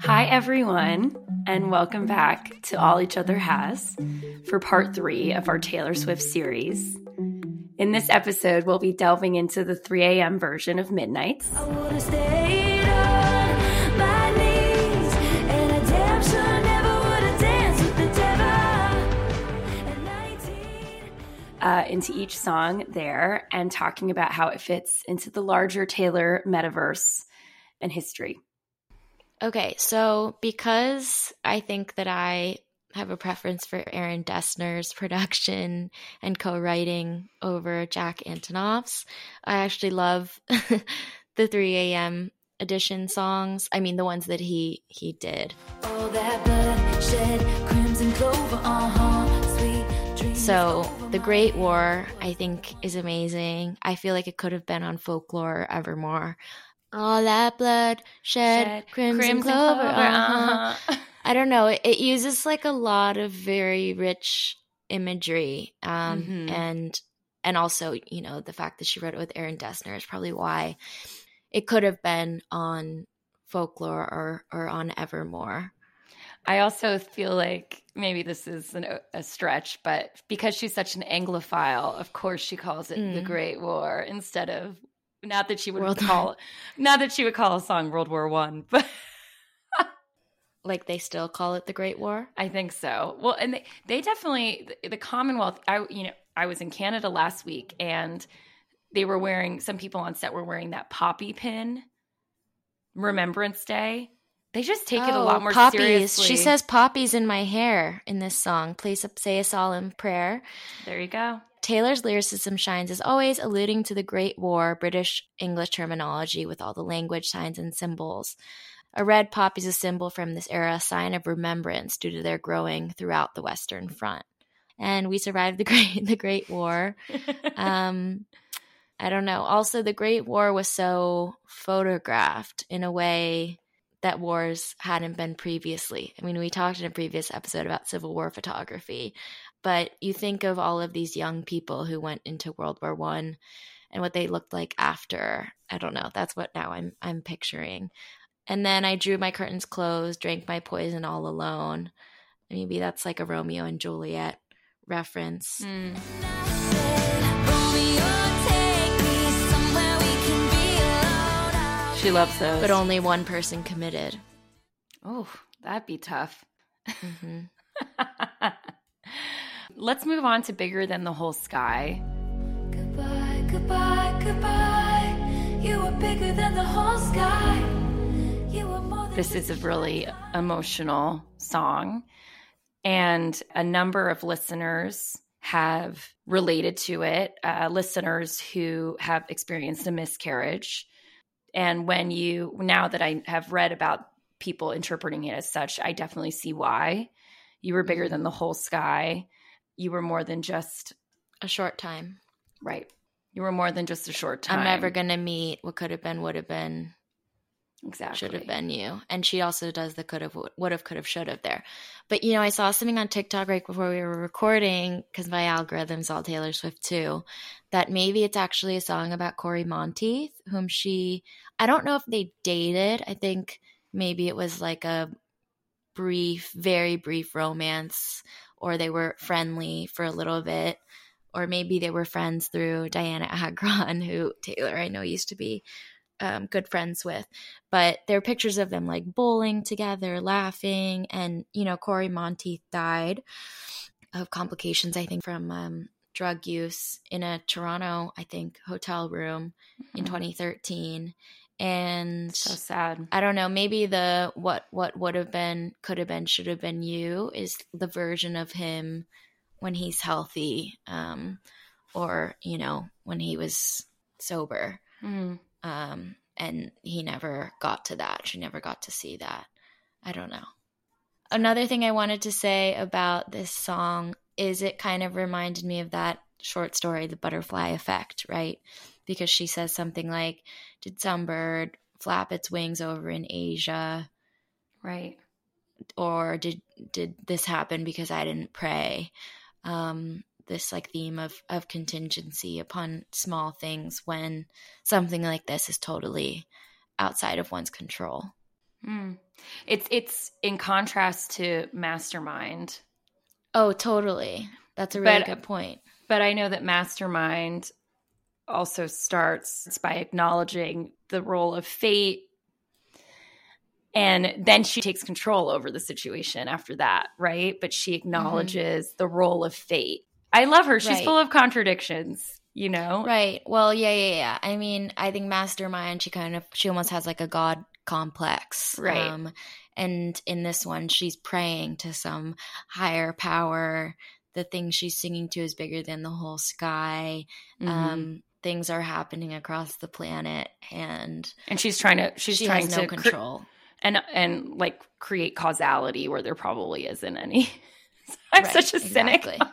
Hi, everyone, and welcome back to All Each Other Has for part three of our Taylor Swift series. In this episode, we'll be delving into the 3 a.m. version of Midnights. Uh, into each song there and talking about how it fits into the larger Taylor metaverse and history. Okay, so because I think that I have a preference for Aaron Dessner's production and co-writing over Jack Antonoff's, I actually love the 3 a.m. edition songs. I mean, the ones that he he did. So the Great War, I think, is amazing. I feel like it could have been on Folklore Evermore. All that blood shed, shed crimson, crimson, clover. clover uh-huh. Uh-huh. I don't know. It, it, uses like a lot of very rich imagery, um, mm-hmm. and and also you know the fact that she wrote it with Aaron Dessner is probably why it could have been on folklore or or on Evermore. I also feel like maybe this is an, a stretch, but because she's such an Anglophile, of course she calls it mm. the Great War instead of not that she would World call War. not that she would call a song World War One, but like they still call it the Great War. I think so. Well, and they they definitely the Commonwealth. I you know I was in Canada last week and they were wearing some people on set were wearing that poppy pin Remembrance Day. They just take oh, it a lot oh, more poppies. seriously. She says poppies in my hair in this song. Please say a solemn prayer. There you go. Taylor's lyricism shines as always, alluding to the Great War, British English terminology with all the language, signs, and symbols. A red poppy is a symbol from this era, a sign of remembrance due to their growing throughout the Western Front. And we survived the Great the Great War. um, I don't know. Also, the Great War was so photographed in a way that wars hadn't been previously. I mean, we talked in a previous episode about Civil War photography, but you think of all of these young people who went into World War One and what they looked like after. I don't know. That's what now I'm I'm picturing. And then I drew my curtains closed, drank my poison all alone. Maybe that's like a Romeo and Juliet reference. Mm. She loves those. But only one person committed. Oh, that'd be tough. Mm-hmm. Let's move on to Bigger Than the Whole Sky. Goodbye, goodbye, goodbye. You were bigger than the whole sky. This is a really emotional song. And a number of listeners have related to it, uh, listeners who have experienced a miscarriage. And when you, now that I have read about people interpreting it as such, I definitely see why. You were bigger than mm-hmm. the whole sky you were more than just a short time. Right. You were more than just a short time. I'm never going to meet what could have been, would have been, exactly should have been you. And she also does the could have, would have, could have, should have there. But, you know, I saw something on TikTok right before we were recording because my algorithm's all Taylor Swift too, that maybe it's actually a song about Cory Monteith, whom she, I don't know if they dated. I think maybe it was like a brief, very brief romance or they were friendly for a little bit, or maybe they were friends through Dianna Agron, who Taylor I know used to be um, good friends with. But there are pictures of them like bowling together, laughing, and you know Cory Monteith died of complications, I think, from um, drug use in a Toronto, I think, hotel room mm-hmm. in 2013 and so sad i don't know maybe the what what would have been could have been should have been you is the version of him when he's healthy um or you know when he was sober mm. Um and he never got to that she never got to see that i don't know another thing i wanted to say about this song is it kind of reminded me of that short story the butterfly effect right because she says something like, Did some bird flap its wings over in Asia? Right. Or did did this happen because I didn't pray? Um, this like theme of of contingency upon small things when something like this is totally outside of one's control. Mm. It's it's in contrast to Mastermind. Oh, totally. That's a really but, good point. But I know that Mastermind also starts by acknowledging the role of fate and then she takes control over the situation after that, right? But she mm-hmm. acknowledges mm-hmm. the role of fate. I love her. She's right. full of contradictions, you know? Right. Well, yeah, yeah, yeah. I mean, I think Mastermind, she kind of, she almost has like a God complex. Right. Um, and in this one, she's praying to some higher power. The thing she's singing to is bigger than the whole sky. Mm-hmm. Um, things are happening across the planet, and and she's trying to she's she trying no to control cre- and and like create causality where there probably isn't any. I'm right, such a cynic. Exactly.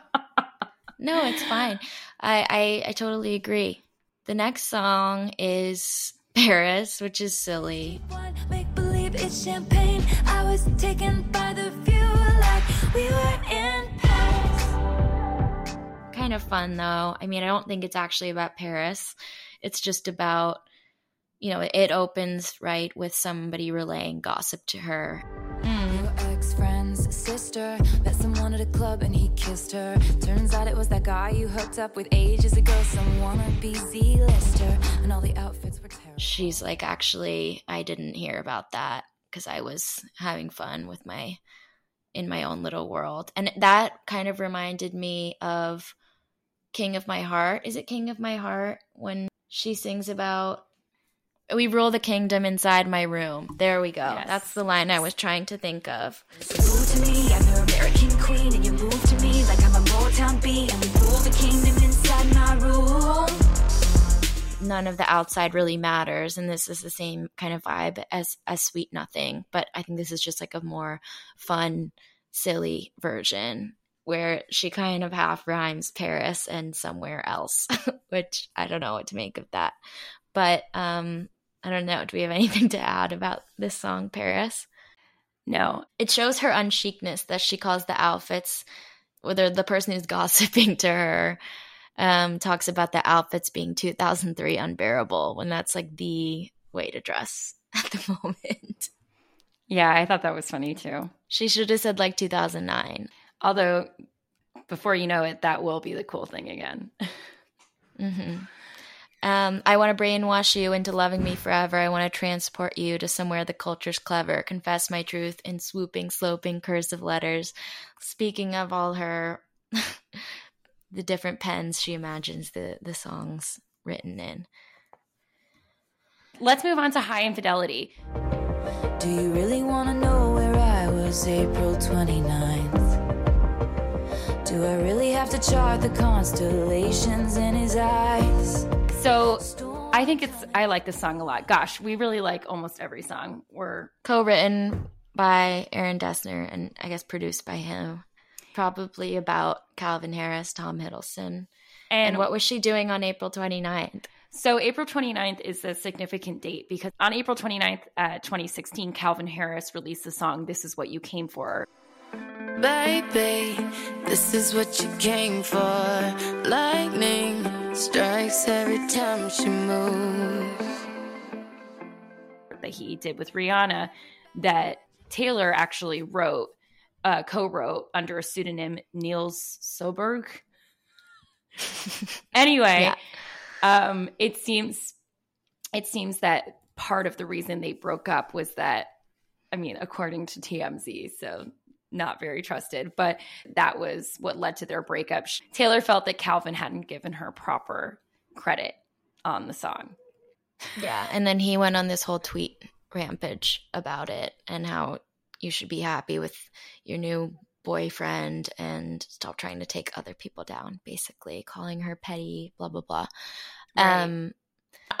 No, it's fine. I, I I totally agree. The next song is Paris, which is silly. Make believe it's champagne. I was taken by the view like we were in Paris. Kind of fun though. I mean, I don't think it's actually about Paris. It's just about, you know, it opens right with somebody relaying gossip to her. Mm. Ex friend's sister met someone at a club and he kissed her. Turns out it was that guy you hooked up with ages ago, some wannabe Z-lister, and all the outfits were terrible. She's like, actually, I didn't hear about that because I was having fun with my in my own little world. And that kind of reminded me of King of My Heart. Is it King of My Heart when she sings about we rule the kingdom inside my room. There we go. Yes. That's the line I was trying to think of. American queen, and you move to me like I'm a Motown beat, and we rule the kingdom inside my room. None of the outside really matters, and this is the same kind of vibe as as Sweet Nothing, but I think this is just like a more fun, silly version where she kind of half rhymes Paris and somewhere else, which I don't know what to make of that. But um, I don't know. Do we have anything to add about this song, Paris? No. It shows her unchicness that she calls the outfits, whether the person who's gossiping to her um, talks about the outfits being 2003 unbearable when that's like the way to dress at the moment. Yeah, I thought that was funny too. She should have said like 2009. Although, before you know it, that will be the cool thing again. mm-hmm. Um, I want to brainwash you into loving me forever. I want to transport you to somewhere the culture's clever. Confess my truth in swooping, sloping, cursive letters. Speaking of all her, the different pens she imagines the, the songs written in. Let's move on to high infidelity. Do you really want to know where I was April 29th? Do I really have to chart the constellations in his eyes? So I think it's I like this song a lot. Gosh, we really like almost every song. We're co-written by Aaron Dessner and I guess produced by him. Probably about Calvin Harris, Tom Hiddleston. And, and what was she doing on April 29th? So April 29th is a significant date because on April 29th, uh, 2016, Calvin Harris released the song This Is What You Came For. Baby, this is what you came for. Lightning strikes every time she moves. That he did with Rihanna, that Taylor actually wrote, uh, co-wrote under a pseudonym Nils Sjöberg. anyway, yeah. um, it seems it seems that part of the reason they broke up was that, I mean, according to TMZ, so not very trusted, but that was what led to their breakup. Taylor felt that Calvin hadn't given her proper credit on the song. Yeah. And then he went on this whole tweet rampage about it and how you should be happy with your new boyfriend and stop trying to take other people down, basically, calling her petty, blah, blah, blah. Right. Um,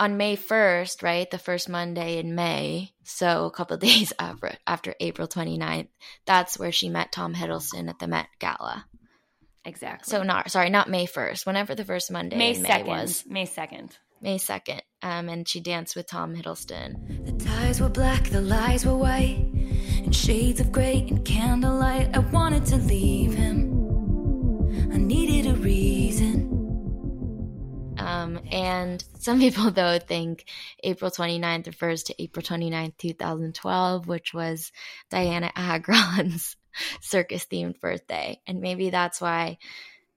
on May 1st, right, the first Monday in May, so a couple days after, after April 29th, that's where she met Tom Hiddleston at the Met Gala. Exactly. So not sorry, not May 1st, whenever the first Monday May, 2nd, May was. May 2nd. May 2nd. Um, and she danced with Tom Hiddleston. The ties were black, the lies were white, in shades of gray and candlelight. I wanted to leave him I needed a reason. Um, and some people, though, think April 29th refers to April 29th, 2012, which was Dianna Agron's circus themed birthday. And maybe that's why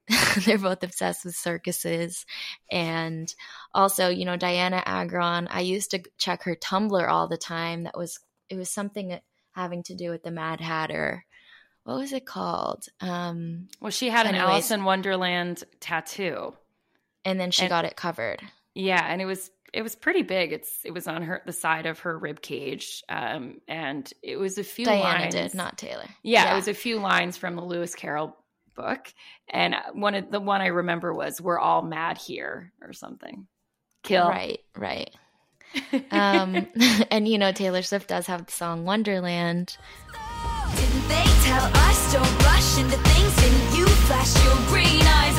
they're both obsessed with circuses. And also, you know, Dianna Agron, I used to check her Tumblr all the time. That was, it was something having to do with the Mad Hatter. What was it called? Um, well, she had anyways, an Alice in Wonderland tattoo. And then she and, got it covered. Yeah. And it was, it was pretty big. It's it was on her the side of her rib cage, um, and it was a few. Dianna lines. did, not Taylor. Yeah, yeah, it was a few lines from the Lewis Carroll book, and one of the one I remember was "We're all mad here" or something. Kill. Right, right. um, and you know Taylor Swift does have the song Wonderland. Didn't they tell us don't rush into things? Didn't you flash your green eyes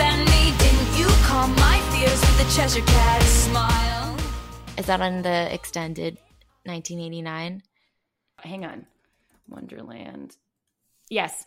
Is that on the extended 1989? Hang on. Wonderland. Yes.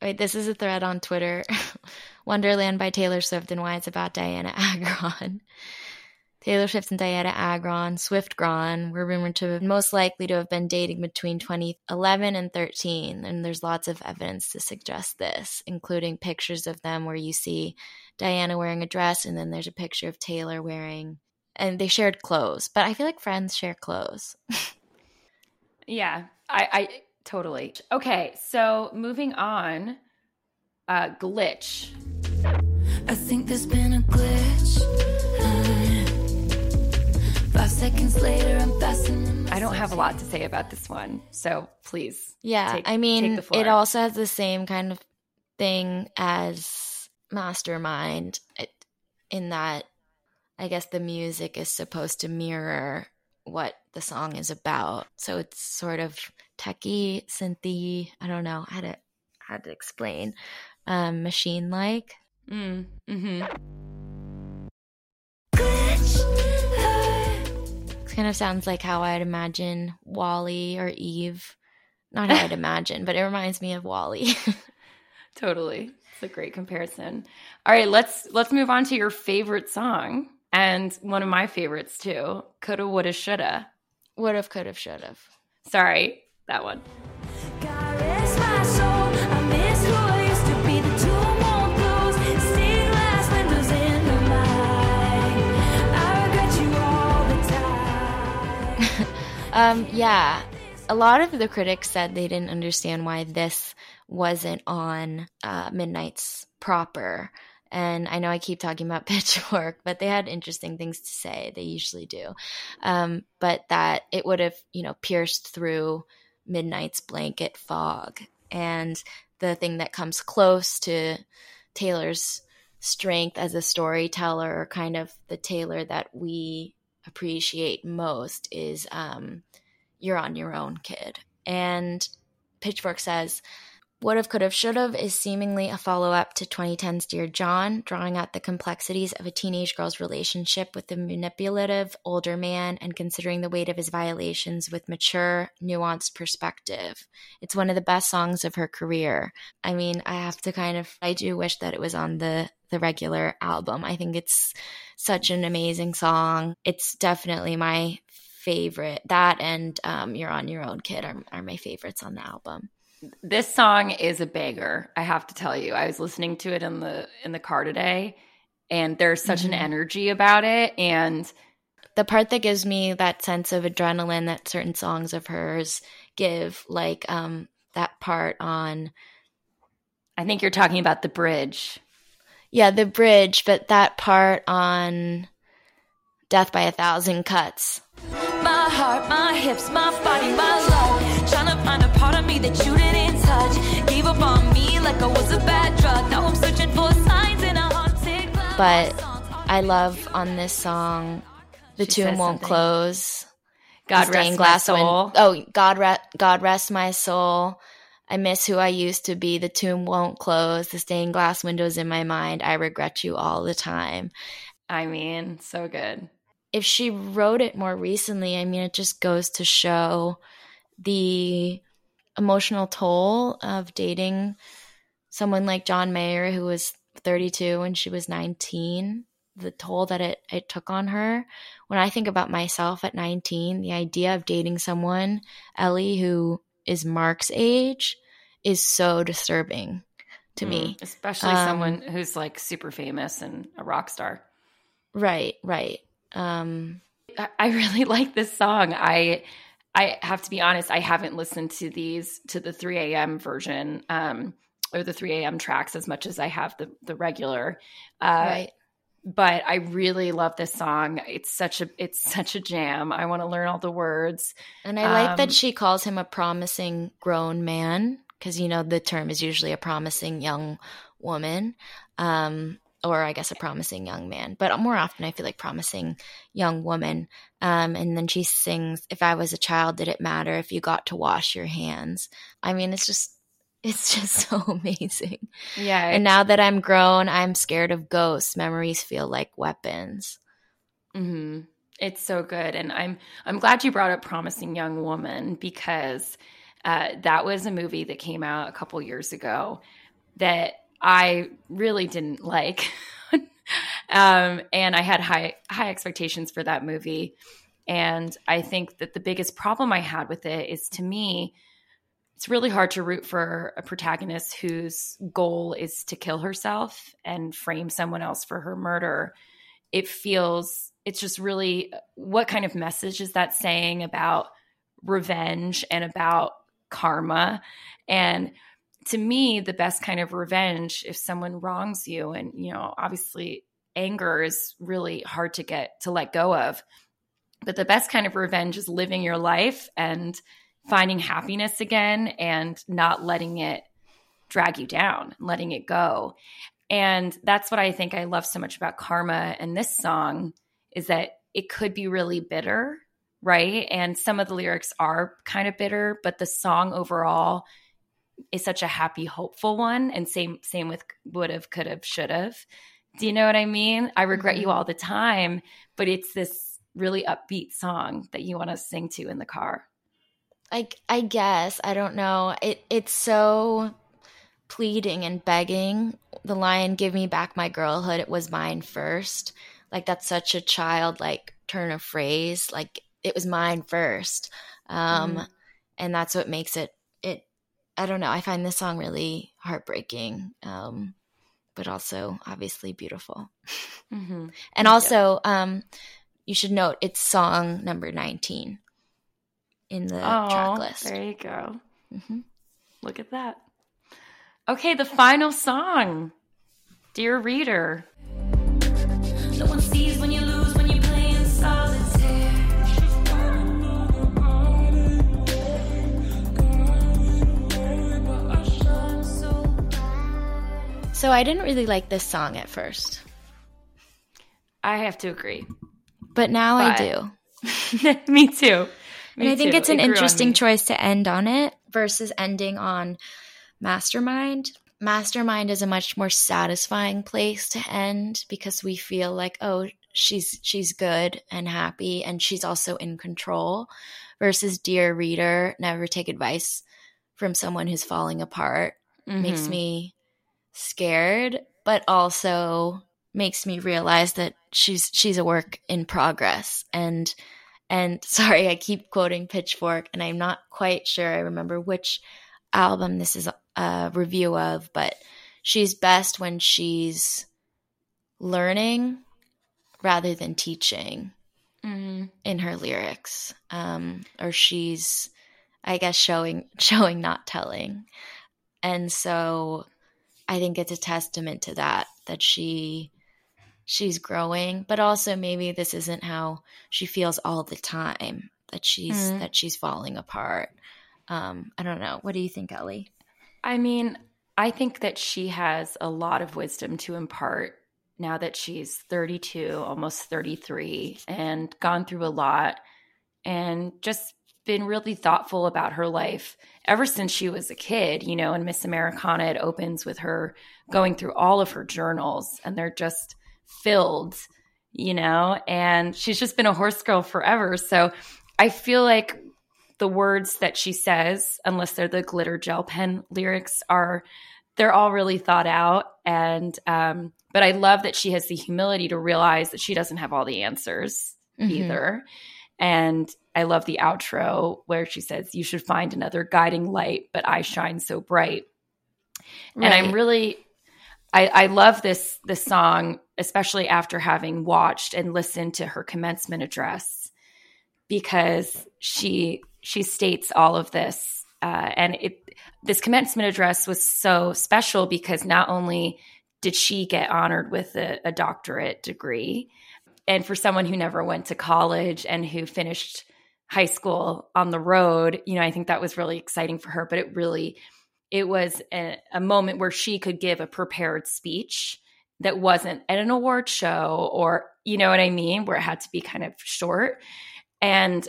Wait, this is a thread on Twitter. Wonderland by Taylor Swift and why it's about Dianna Agron. Taylor Swift and Dianna Agron, Swift Gron, were rumored to have most likely to have been dating between 2011 and 13. And there's lots of evidence to suggest this, including pictures of them where you see Dianna wearing a dress and then there's a picture of Taylor wearing, and they shared clothes. But I feel like friends share clothes. yeah, I, I Totally. Okay, so moving on. Uh, glitch. I think there's been a glitch. Uh, five seconds later, I'm fastening. I don't have a lot to say about this one, so please. Yeah, take, I mean, it also has the same kind of thing as Mastermind, in that I guess the music is supposed to mirror what the song is about. So it's sort of techie, synthy. I don't know how to how to explain. Um, machine like. Mm, mm-hmm. It kind of sounds like how I'd imagine WALL-E or Eve. Not how I'd imagine, but it reminds me of WALL-E. totally. It's a great comparison. All right, let's let's move on to your favorite song and one of my favorites too. Coulda, woulda, shoulda. Would have, could have, should have. Sorry, that one. um, yeah, a lot of the critics said they didn't understand why this wasn't on uh, Midnight's proper. And I know I keep talking about Pitchfork, but they had interesting things to say. They usually do. Um, but that it would have, you know, pierced through Midnight's blanket fog. And the thing that comes close to Taylor's strength as a storyteller, or kind of the Taylor that we appreciate most, is um, You're on Your Own, Kid. And Pitchfork says, would Have, Could Have, Should Have is seemingly a follow up to 2010's Dear John, drawing out the complexities of a teenage girl's relationship with a manipulative older man and considering the weight of his violations with mature, nuanced perspective. It's one of the best songs of her career. I mean, I have to kind of, I do wish that it was on the the regular album. I think it's such an amazing song. It's definitely my favorite. That and um, You're on Your Own Kid are, are my favorites on the album this song is a banger. I have to tell you. I was listening to it in the in the car today, and there's such mm-hmm. an energy about it. And the part that gives me that sense of adrenaline that certain songs of hers give, like um, that part on. I think you're talking about the bridge. Yeah, the bridge, but that part on Death by a Thousand Cuts. My heart, my hips, my body, my love. That you didn't touch. Gave up on me like I was a bad drug. Now I'm searching for signs in a haunted But I love on this song, The she Tomb Won't something. Close. God rest my soul. Win- oh, God, re- God rest my soul. I miss who I used to be. The tomb won't close. The stained glass windows in my mind. I regret you all the time. I mean, so good if she wrote it more recently, I mean, it just goes to show the emotional toll of dating someone like John Mayer, who was 32 when she was 19, the toll that it, it took on her. When I think about myself at 19, the idea of dating someone, Ellie, who is Mark's age, is so disturbing to mm, me. Especially um, someone who's like super famous and a rock star. Right, right. Um, I really like this song. I I have to be honest, I haven't listened to these to the 3 a.m. version um, or the 3 a.m. tracks as much as I have the the regular. Uh, right. But I really love this song. It's such a it's such a jam. I want to learn all the words. And I like um, that she calls him a promising grown man because you know the term is usually a promising young woman. Um, or I guess a promising young man, but more often I feel like promising young woman. Um, and then she sings, "If I was a child, did it matter if you got to wash your hands?" I mean, it's just, it's just so amazing. Yeah. And now that I'm grown, I'm scared of ghosts. Memories feel like weapons. Hmm. It's so good, and I'm I'm glad you brought up "Promising Young Woman" because uh, that was a movie that came out a couple years ago that I really didn't like. um, and I had high high expectations for that movie. And I think that the biggest problem I had with it is to me, it's really hard to root for a protagonist whose goal is to kill herself and frame someone else for her murder. It feels, it's just really, what kind of message is that saying about revenge and about karma? And to me the best kind of revenge if someone wrongs you and you know obviously anger is really hard to get to let go of. But the best kind of revenge is living your life and finding happiness again and not letting it drag you down letting it go. And that's what i think i love so much about karma and this song is that it could be really bitter right? And some of the lyrics are kind of bitter but the song overall is such a happy, hopeful one. And same same with would have, could have, should have. Do you know what I mean? I regret mm-hmm. you all the time, but it's this really upbeat song that you want to sing to in the car. I I guess I don't know. It it's so pleading and begging. The lion, "Give me back my girlhood. It was mine first. Like that's such a child like turn of phrase. Like it was mine first. Um, mm. and that's what makes it it I don't know. I find this song really heartbreaking, um, but also obviously beautiful. Mm-hmm. and also, um, you should note it's song number 19 in the oh, track list. There you go. Mm-hmm. Look at that. Okay, the final song. Dear reader. No So I didn't really like this song at first. I have to agree. But now but I do. me too. Me and I think too. it's an it interesting choice to end on it versus ending on Mastermind. Mastermind is a much more satisfying place to end because we feel like, oh, she's she's good and happy and she's also in control versus dear reader never take advice from someone who's falling apart mm-hmm. makes me scared, but also makes me realize that she's she's a work in progress. And and sorry i keep quoting pitchfork and i'm not quite sure i remember which album this is a review of but she's best when she's learning rather than teaching mm-hmm. in her lyrics. Um, or she's i guess showing showing not telling. And so I think it's a testament to that that she she's growing, but also maybe this isn't how she feels all the time that she's mm. that she's falling apart. Um, I don't know. What do you think, Ellie? I mean, I think that she has a lot of wisdom to impart now that she's 32, almost 33, and gone through a lot and just been really thoughtful about her life ever since she was a kid, you know, and Miss Americana, it opens with her going through all of her journals and they're just filled, you know, and she's just been a horse girl forever. So I feel like the words that she says, unless they're the glitter gel pen lyrics, are they're all really thought out. And, um, but I love that she has the humility to realize that she doesn't have all the answers mm-hmm. either. And I love the outro where she says, You should find another guiding light, but I shine so bright. Right. And I'm really I, I love this this song, especially after having watched and listened to her commencement address, because she she states all of this. Uh, and it this commencement address was so special because not only did she get honored with a, a doctorate degree, and for someone who never went to college and who finished high school on the road, you know, I think that was really exciting for her. But it really, it was a, a moment where she could give a prepared speech that wasn't at an award show or, you know what I mean, where it had to be kind of short. And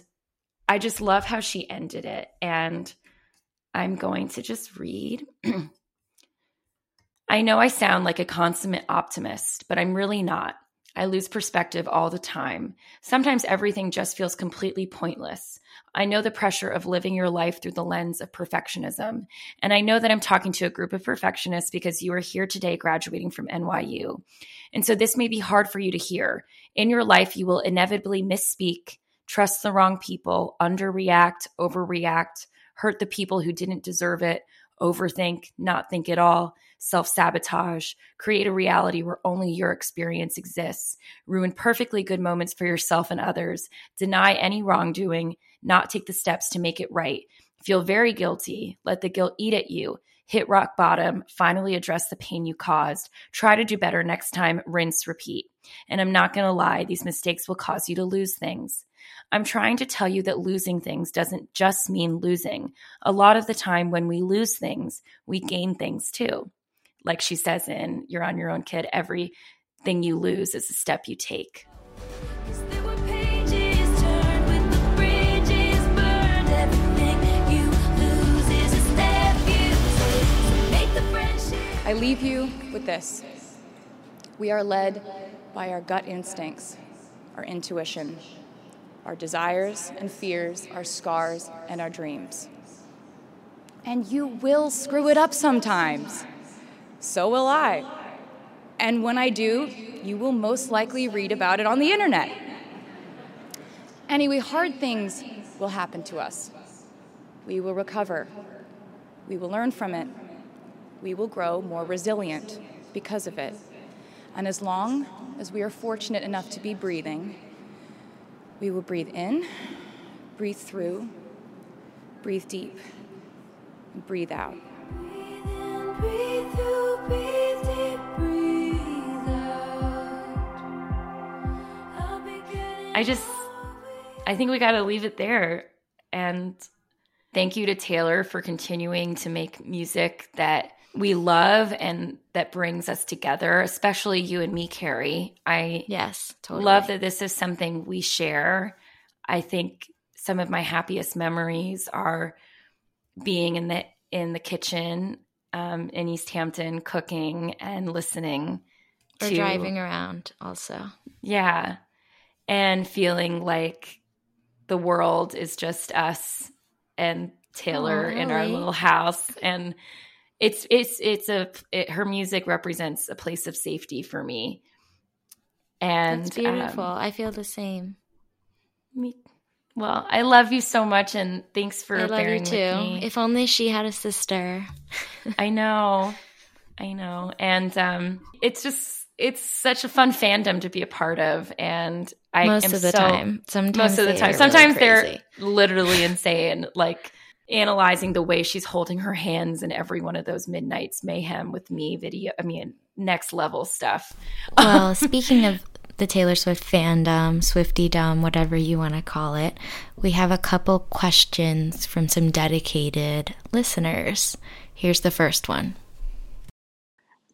I just love how she ended it. And I'm going to just read. I know I sound like a consummate optimist, but I'm really not. I lose perspective all the time. Sometimes everything just feels completely pointless. I know the pressure of living your life through the lens of perfectionism. And I know that I'm talking to a group of perfectionists because you are here today graduating from NYU. And so this may be hard for you to hear. In your life, you will inevitably misspeak, trust the wrong people, underreact, overreact, hurt the people who didn't deserve it, overthink, not think at all, self sabotage, create a reality where only your experience exists, ruin perfectly good moments for yourself and others, deny any wrongdoing, not take the steps to make it right, feel very guilty, let the guilt eat at you, hit rock bottom, finally address the pain you caused, try to do better next time, rinse, repeat. And I'm not going to lie, these mistakes will cause you to lose things. I'm trying to tell you that losing things doesn't just mean losing. A lot of the time, when we lose things, we gain things too. Like she says in You're on Your Own Kid, everything you lose is a step you take. I leave you with this. We are led by our gut instincts, our intuition, our desires and fears, our scars and our dreams. And you will screw it up sometimes. So will I. And when I do, you will most likely read about it on the internet. Anyway, hard things will happen to us. We will recover. We will learn from it. We will grow more resilient because of it. And as long as we are fortunate enough to be breathing, we will breathe in, breathe through, breathe deep, and breathe out. I just, I think we got to leave it there. And thank you to Taylor for continuing to make music that we love and that brings us together, especially you and me, Carrie. I yes, totally. love that this is something we share. I think some of my happiest memories are being in the in the kitchen um, in East Hampton, cooking and listening, or to, driving around. Also, yeah, and feeling like the world is just us and Taylor oh, really? in our little house and it's it's it's a it, her music represents a place of safety for me. And That's beautiful. um, i feel the same. me well i love you so much and thanks for I love you too. if only she had a sister. I know. I know. And um it's just it's such a fun fandom to be a part of and i most of the so, time. Sometimes most of the time. sometimes really they're literally insane. Like analyzing the way she's holding her hands in every one of those midnights mayhem with me video i mean next level stuff. Well speaking of the taylor swift fandom swiftydom whatever you want to call it we have a couple questions from some dedicated listeners. Here's the first one.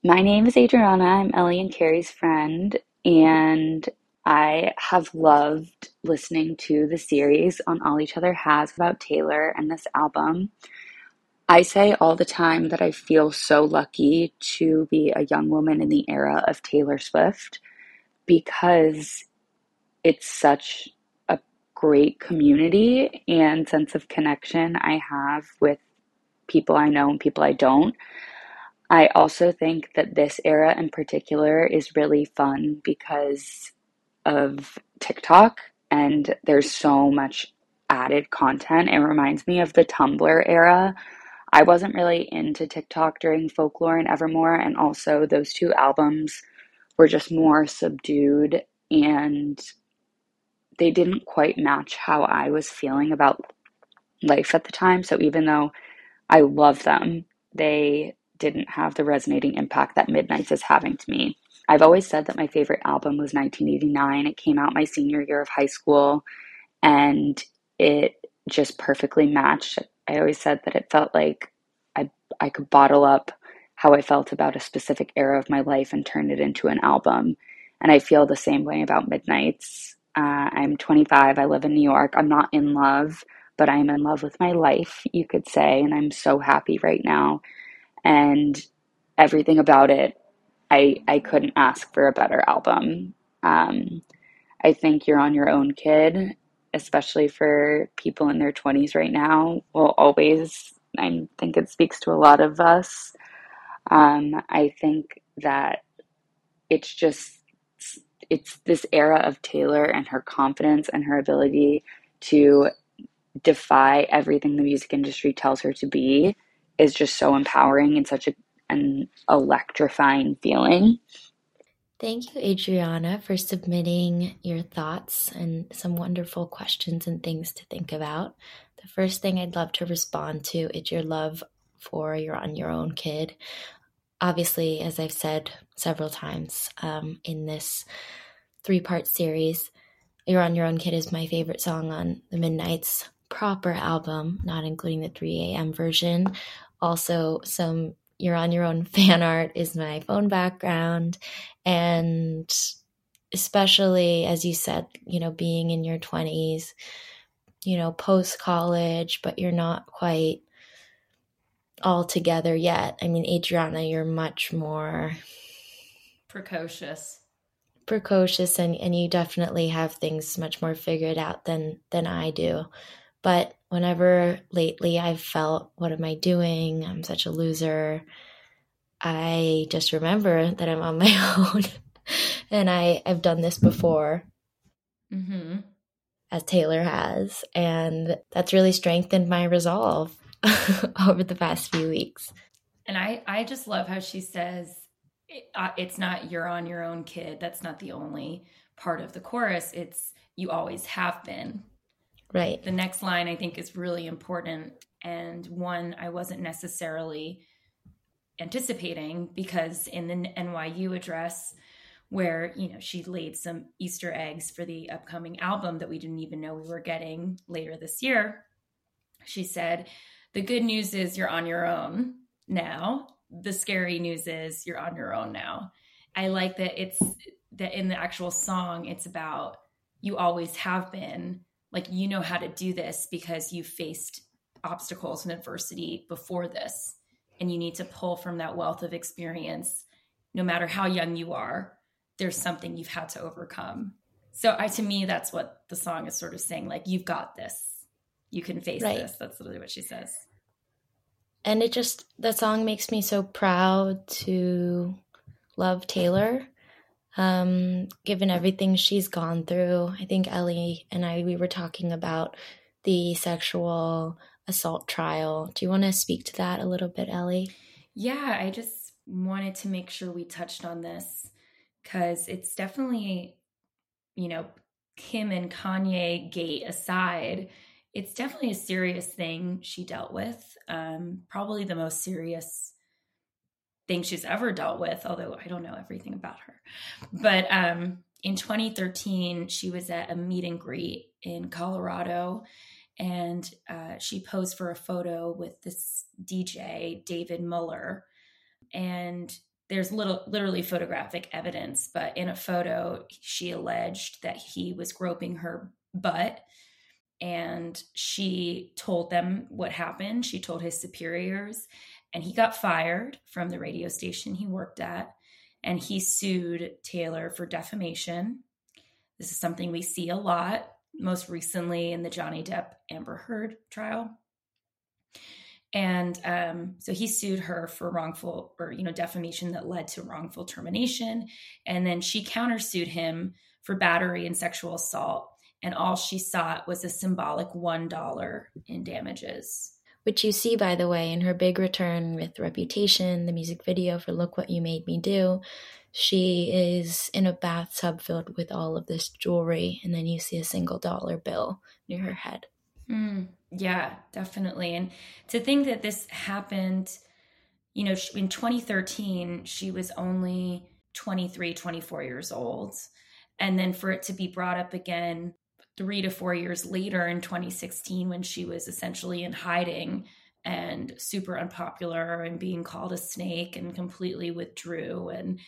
My name is adriana. I'm ellie and carrie's friend and I have loved listening to the series on All Each Other Has about Taylor and this album. I say all the time that I feel so lucky to be a young woman in the era of Taylor Swift because it's such a great community and sense of connection I have with people I know and people I don't. I also think that this era in particular is really fun because of TikTok and there's so much added content. It reminds me of the Tumblr era. I wasn't really into TikTok during Folklore and Evermore, and also those two albums were just more subdued and they didn't quite match how I was feeling about life at the time. So even though I love them, they didn't have the resonating impact that Midnights is having to me. I've always said that my favorite album was 1989. It came out my senior year of high school and it just perfectly matched. I always said that it felt like I I could bottle up how I felt about a specific era of my life and turn it into an album. And I feel the same way about Midnights. Uh, I'm 25. I live in New York. I'm not in love, but I'm in love with my life, you could say. And I'm so happy right now. And everything about it, I, I couldn't ask for a better album. Um, I think You're on Your Own Kid, especially for people in their 20s right now, will always, I think it speaks to a lot of us. Um, I think that it's just it's this era of Taylor and her confidence and her ability to defy everything the music industry tells her to be is just so empowering and such a, an electrifying feeling. Thank you, Adriana, for submitting your thoughts and some wonderful questions and things to think about. The first thing I'd love to respond to is your love for You're on Your Own Kid. Obviously, as I've said several times um, in this three part series. You're on Your Own Kid is my favorite song on the Midnights proper album, not including the 3 a.m. version. Also, some You're on Your Own fan art is my phone background. And especially, as you said, you know, being in your 20s, you know, post college, but you're not quite all together yet. I mean, Adriana, you're much more precocious precocious and, and you definitely have things much more figured out than than I do. But whenever lately I've felt, what am I doing? I'm such a loser. I just remember that I'm on my own. and I, I've done this before. Mm-hmm. As Taylor has. And that's really strengthened my resolve over the past few weeks. And I, I just love how she says it, uh, it's not you're on your own kid that's not the only part of the chorus it's you always have been right the next line i think is really important and one i wasn't necessarily anticipating because in the nyu address where you know she laid some easter eggs for the upcoming album that we didn't even know we were getting later this year she said the good news is you're on your own now the scary news is you're on your own now. I like that it's that in the actual song, it's about you always have been like you know how to do this because you faced obstacles and adversity before this. And you need to pull from that wealth of experience, no matter how young you are, there's something you've had to overcome. So I to me, that's what the song is sort of saying, like, you've got this. You can face right. this. That's literally what she says and it just that song makes me so proud to love Taylor. Um, given everything she's gone through, I think Ellie and I we were talking about the sexual assault trial. Do you want to speak to that a little bit, Ellie? Yeah, I just wanted to make sure we touched on this because it's definitely, you know, Kim and Kanye gate aside, it's definitely a serious thing she dealt with. Um, probably the most serious thing she's ever dealt with, although I don't know everything about her. But um, in 2013, she was at a meet and greet in Colorado and uh, she posed for a photo with this DJ, David Mueller. And there's little literally photographic evidence, but in a photo, she alleged that he was groping her butt and she told them what happened. She told his superiors, and he got fired from the radio station he worked at. And he sued Taylor for defamation. This is something we see a lot, most recently in the Johnny Depp Amber Heard trial. And um, so he sued her for wrongful or, you know, defamation that led to wrongful termination. And then she countersued him for battery and sexual assault. And all she sought was a symbolic $1 in damages. Which you see, by the way, in her big return with Reputation, the music video for Look What You Made Me Do. She is in a bathtub filled with all of this jewelry, and then you see a single dollar bill near her head. Mm, yeah, definitely. And to think that this happened, you know, in 2013, she was only 23, 24 years old. And then for it to be brought up again three to four years later in 2016, when she was essentially in hiding and super unpopular and being called a snake and completely withdrew and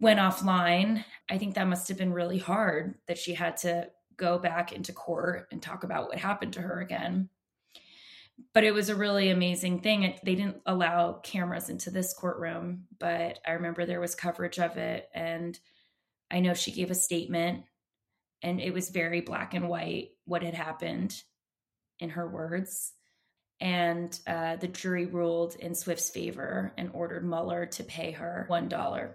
went offline. I think that must have been really hard that she had to go back into court and talk about what happened to her again. But it was a really amazing thing. They didn't allow cameras into this courtroom, but I remember there was coverage of it. And I know she gave a statement, and it was very black and white what had happened in her words. And uh, the jury ruled in Swift's favor and ordered Mueller to pay her $1.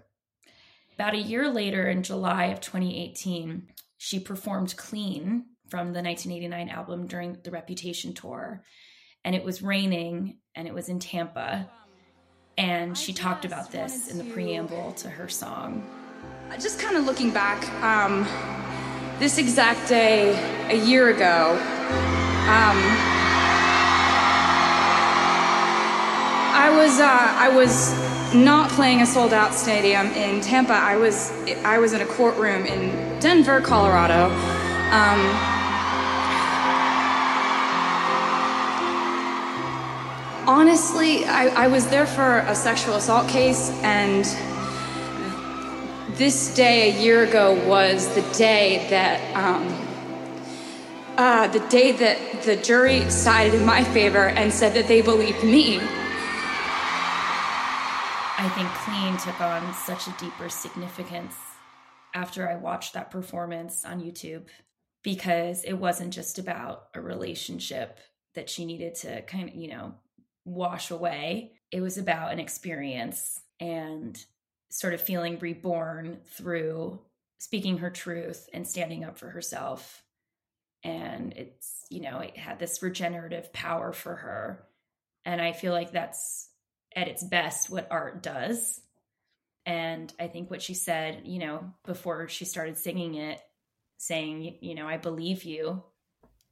About a year later, in July of 2018, she performed Clean from the 1989 album during the Reputation tour. And it was raining and it was in Tampa. And she talked about this in the preamble to her song. Just kind of looking back, um, this exact day a year ago, um, I was uh, I was not playing a sold out stadium in Tampa. I was I was in a courtroom in Denver, Colorado. Um, honestly, I, I was there for a sexual assault case, and this day a year ago was the day that um, uh, the day that the jury sided in my favor and said that they believed me. I think Clean took on such a deeper significance after I watched that performance on YouTube because it wasn't just about a relationship that she needed to kind of, you know, wash away. It was about an experience and sort of feeling reborn through speaking her truth and standing up for herself. And it's, you know, it had this regenerative power for her. And I feel like that's at its best what art does and I think what she said, you know, before she started singing it, saying, you know, I believe you.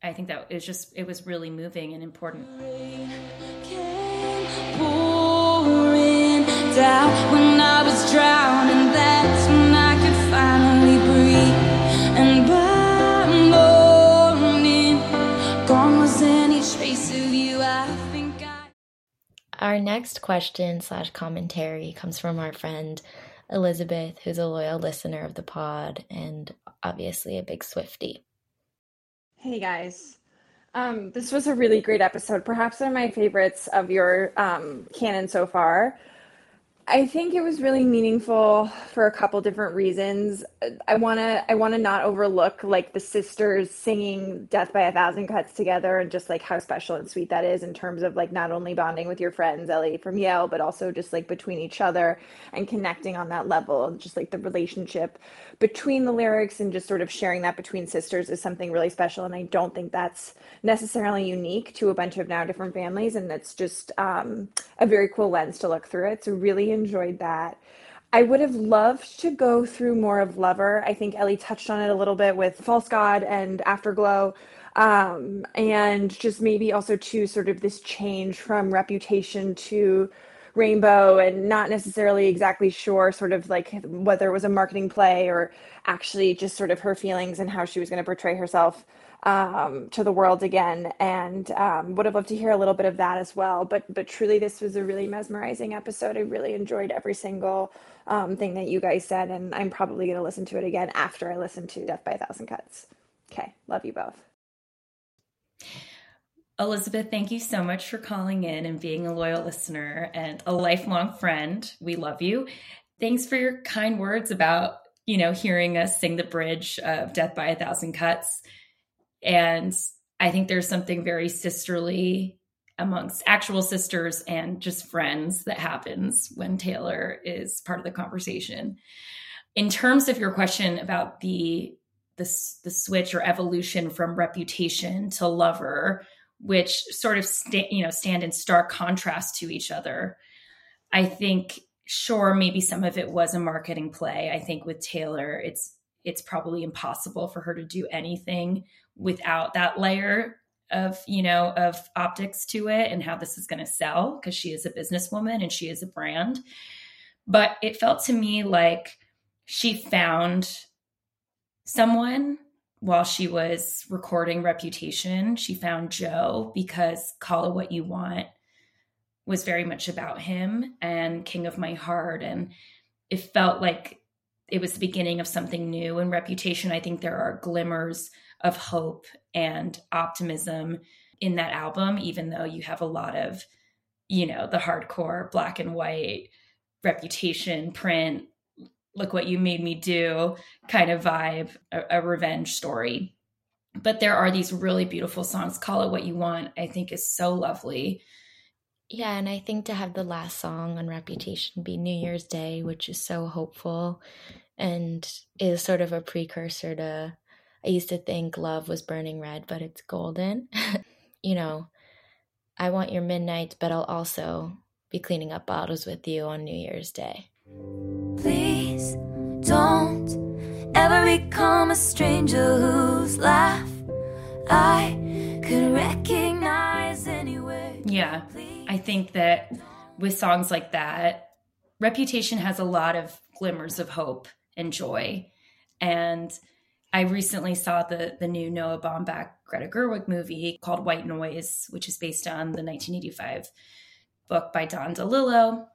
I think that was just, it was really moving and important. Down when I was drowning, that's when I could finally breathe. And by morning, gone was any trace of you. I our next question slash commentary comes from our friend Elizabeth, who's a loyal listener of the pod and obviously a big Swifty. Hey guys. Um, this was a really great episode, perhaps one of my favorites of your um, canon so far. I think it was really meaningful for a couple different reasons. I want to I want to not overlook like the sisters singing Death by a Thousand Cuts together and just like how special and sweet that is in terms of like not only bonding with your friends Ellie from Yale but also just like between each other and connecting on that level just like the relationship between the lyrics and just sort of sharing that between sisters is something really special and I don't think that's necessarily unique to a bunch of now different families and it's just um, a very cool lens to look through It's So really enjoyed that. I would have loved to go through more of Lover. I think Ellie touched on it a little bit with False God and Afterglow. Um, and just maybe also to sort of this change from reputation to rainbow and not necessarily exactly sure sort of like whether it was a marketing play or actually just sort of her feelings and how she was going to portray herself um, to the world again, and um, would have loved to hear a little bit of that as well. But but truly, this was a really mesmerizing episode. I really enjoyed every single um, thing that you guys said, and I'm probably going to listen to it again after I listen to Death by a Thousand Cuts. Okay, love you both. Elizabeth, thank you so much for calling in and being a loyal listener and a lifelong friend. We love you. Thanks for your kind words about, you know, hearing us sing the bridge of Death by a Thousand Cuts. And I think there's something very sisterly amongst actual sisters and just friends that happens when Taylor is part of the conversation. In terms of your question about the the, the switch or evolution from reputation to lover, which sort of sta- you know stand in stark contrast to each other. I think sure maybe some of it was a marketing play. I think with Taylor it's it's probably impossible for her to do anything without that layer of you know of optics to it and how this is going to sell because she is a businesswoman and she is a brand. But it felt to me like she found someone while she was recording reputation. She found joe because call it what you want was very much about him and king of my heart. And it felt like it was the beginning of something new in reputation. I think there are glimmers of hope and optimism in that album, even though you have a lot of, you know, the hardcore black and white reputation print, look what you made me do kind of vibe, a, a revenge story. But there are these really beautiful songs. Call it what you want, I think is so lovely. Yeah, and I think to have the last song on Reputation be New Year's Day, which is so hopeful and is sort of a precursor to I used to think love was burning red, but it's golden. you know, I want your midnight, but I'll also be cleaning up bottles with you on New Year's Day. Please don't ever become a stranger whose laugh I could recognize anyway. Yeah, I think that with songs like that, Reputation has a lot of glimmers of hope and joy. And I recently saw the the new Noah Baumbach Greta Gerwig movie called White Noise, which is based on the 1985 book by Don DeLillo.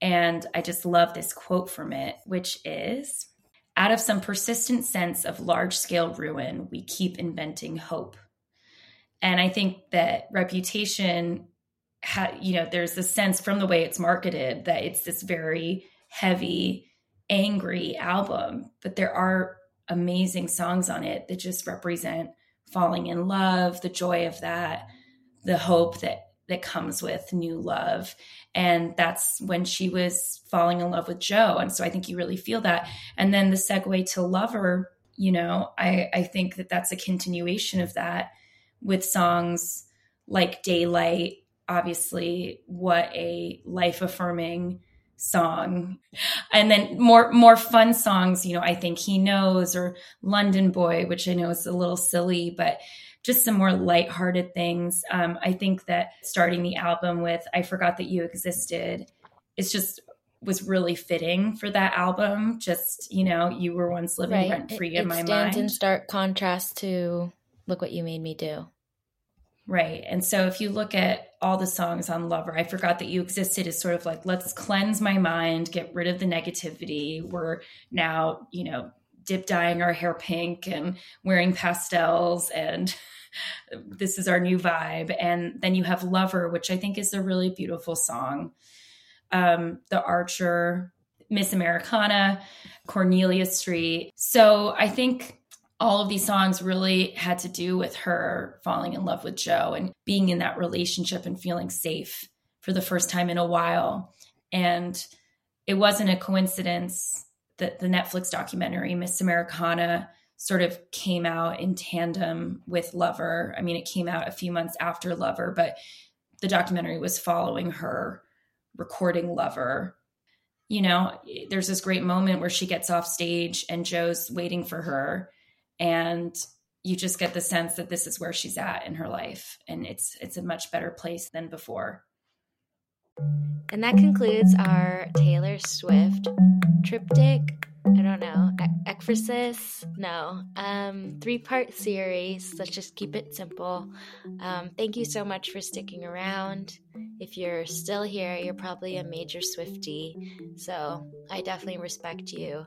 And I just love this quote from it, which is Out of some persistent sense of large scale ruin, we keep inventing hope. And I think that reputation, ha- you know, there's a sense from the way it's marketed that it's this very heavy, angry album, but there are amazing songs on it that just represent falling in love, the joy of that, the hope that that comes with new love. And that's when she was falling in love with Joe. And so I think you really feel that. And then the segue to Lover, you know, I, I think that that's a continuation of that with songs like Daylight, obviously, what a life affirming song. And then more more fun songs you know i think he knows or london boy which i know is a little silly but just some more lighthearted things. Um, i think that starting the album with i forgot that you existed is just was really fitting for that album. Just you know you were once living right. rent free in it my stands mind. in stark contrast to look what you made me do. Right. And so if you look at all the songs on Lover, I forgot that you existed is sort of like, let's cleanse my mind, get rid of the negativity. We're now, you know, dip dyeing our hair pink and wearing pastels and this is our new vibe. And then you have Lover, which I think is a really beautiful song. Um, the Archer, Miss Americana, Cornelia Street. So I think all of these songs really had to do with her falling in love with Joe and being in that relationship and feeling safe for the first time in a while. And it wasn't a coincidence that the Netflix documentary, Miss Americana, sort of came out in tandem with Lover. I mean, it came out a few months after Lover, but the documentary was following her recording Lover. You know, there's this great moment where she gets off stage and Joe's waiting for her and you just get the sense that this is where she's at in her life and it's it's a much better place than before and that concludes our taylor swift triptych I don't know, ekphrasis? No. Um, three part series. Let's just keep it simple. Um, thank you so much for sticking around. If you're still here, you're probably a major Swifty. So I definitely respect you.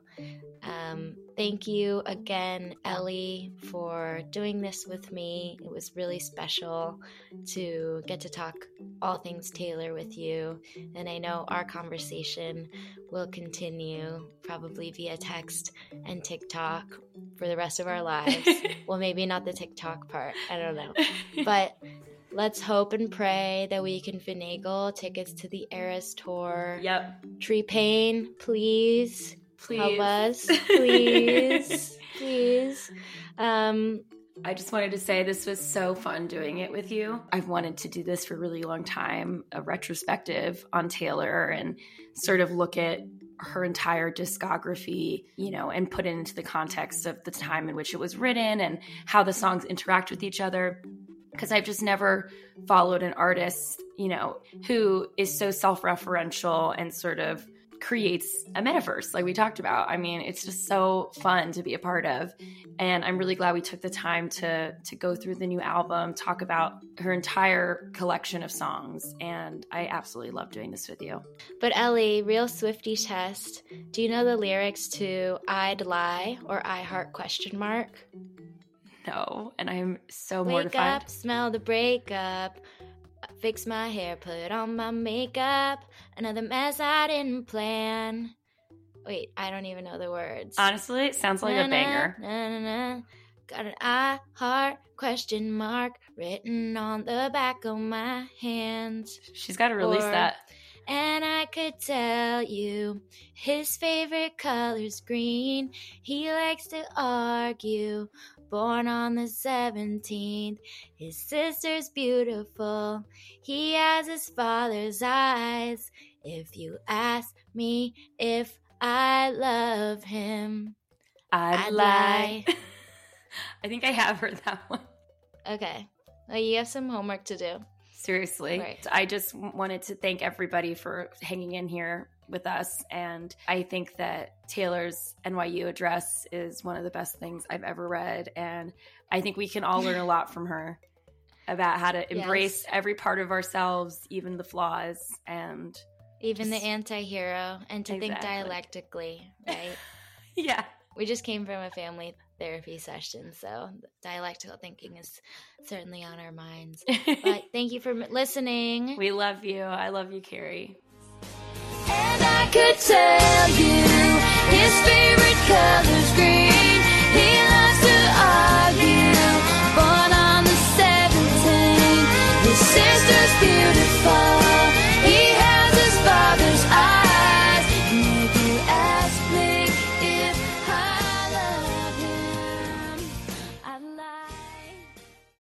Um, thank you again, Ellie, for doing this with me. It was really special to get to talk all things Taylor with you. And I know our conversation will continue probably via text and TikTok for the rest of our lives. well, maybe not the TikTok part. I don't know. But let's hope and pray that we can finagle tickets to the Eras tour. Yep. Tree Paine, please, Please. help us, please, please. Um, I just wanted to say this was so fun doing it with you. I've wanted to do this for a really long time, a retrospective on Taylor and sort of look at her entire discography, you know, and put it into the context of the time in which it was written and how the songs interact with each other. Because I've just never followed an artist, you know, who is so self referential and sort of creates a metaverse like we talked about. I mean, it's just so fun to be a part of. And I'm really glad we took the time to to go through the new album, talk about her entire collection of songs, and I absolutely love doing this with you. but Ellie, real Swifty test. Do you know the lyrics to "I'd Lie" or "I Heart?" Question mark. No, and I'm so Wake mortified. up, smell the breakup. Fix my hair, put on my makeup. Another mess I didn't plan. Wait, I don't even know the words. Honestly, it sounds like a banger. na, na, na. Got an I heart question mark written on the back of my hand. She's got to release Or- that. And I could tell you his favorite color's green. He likes to argue. Born on the 17th, his sister's beautiful. He has his father's eyes. If you ask me if I love him, I'd, I'd lie. lie. I think I have heard that one. Okay. Well, you have some homework to do. Seriously. Right. I just wanted to thank everybody for hanging in here with us. And I think that Taylor's NYU address is one of the best things I've ever read. And I think we can all learn a lot from her about how to embrace Yes. every part of ourselves, even the flaws. And Even the anti hero, and to think dialectically, right? yeah. we just came from a family therapy session. So dialectical thinking is certainly on our minds. but thank you for listening. We love you. I love you, Carrie. And I could tell you his favorite color's green. He loves to argue. Born on the 17th, his sister's beautiful.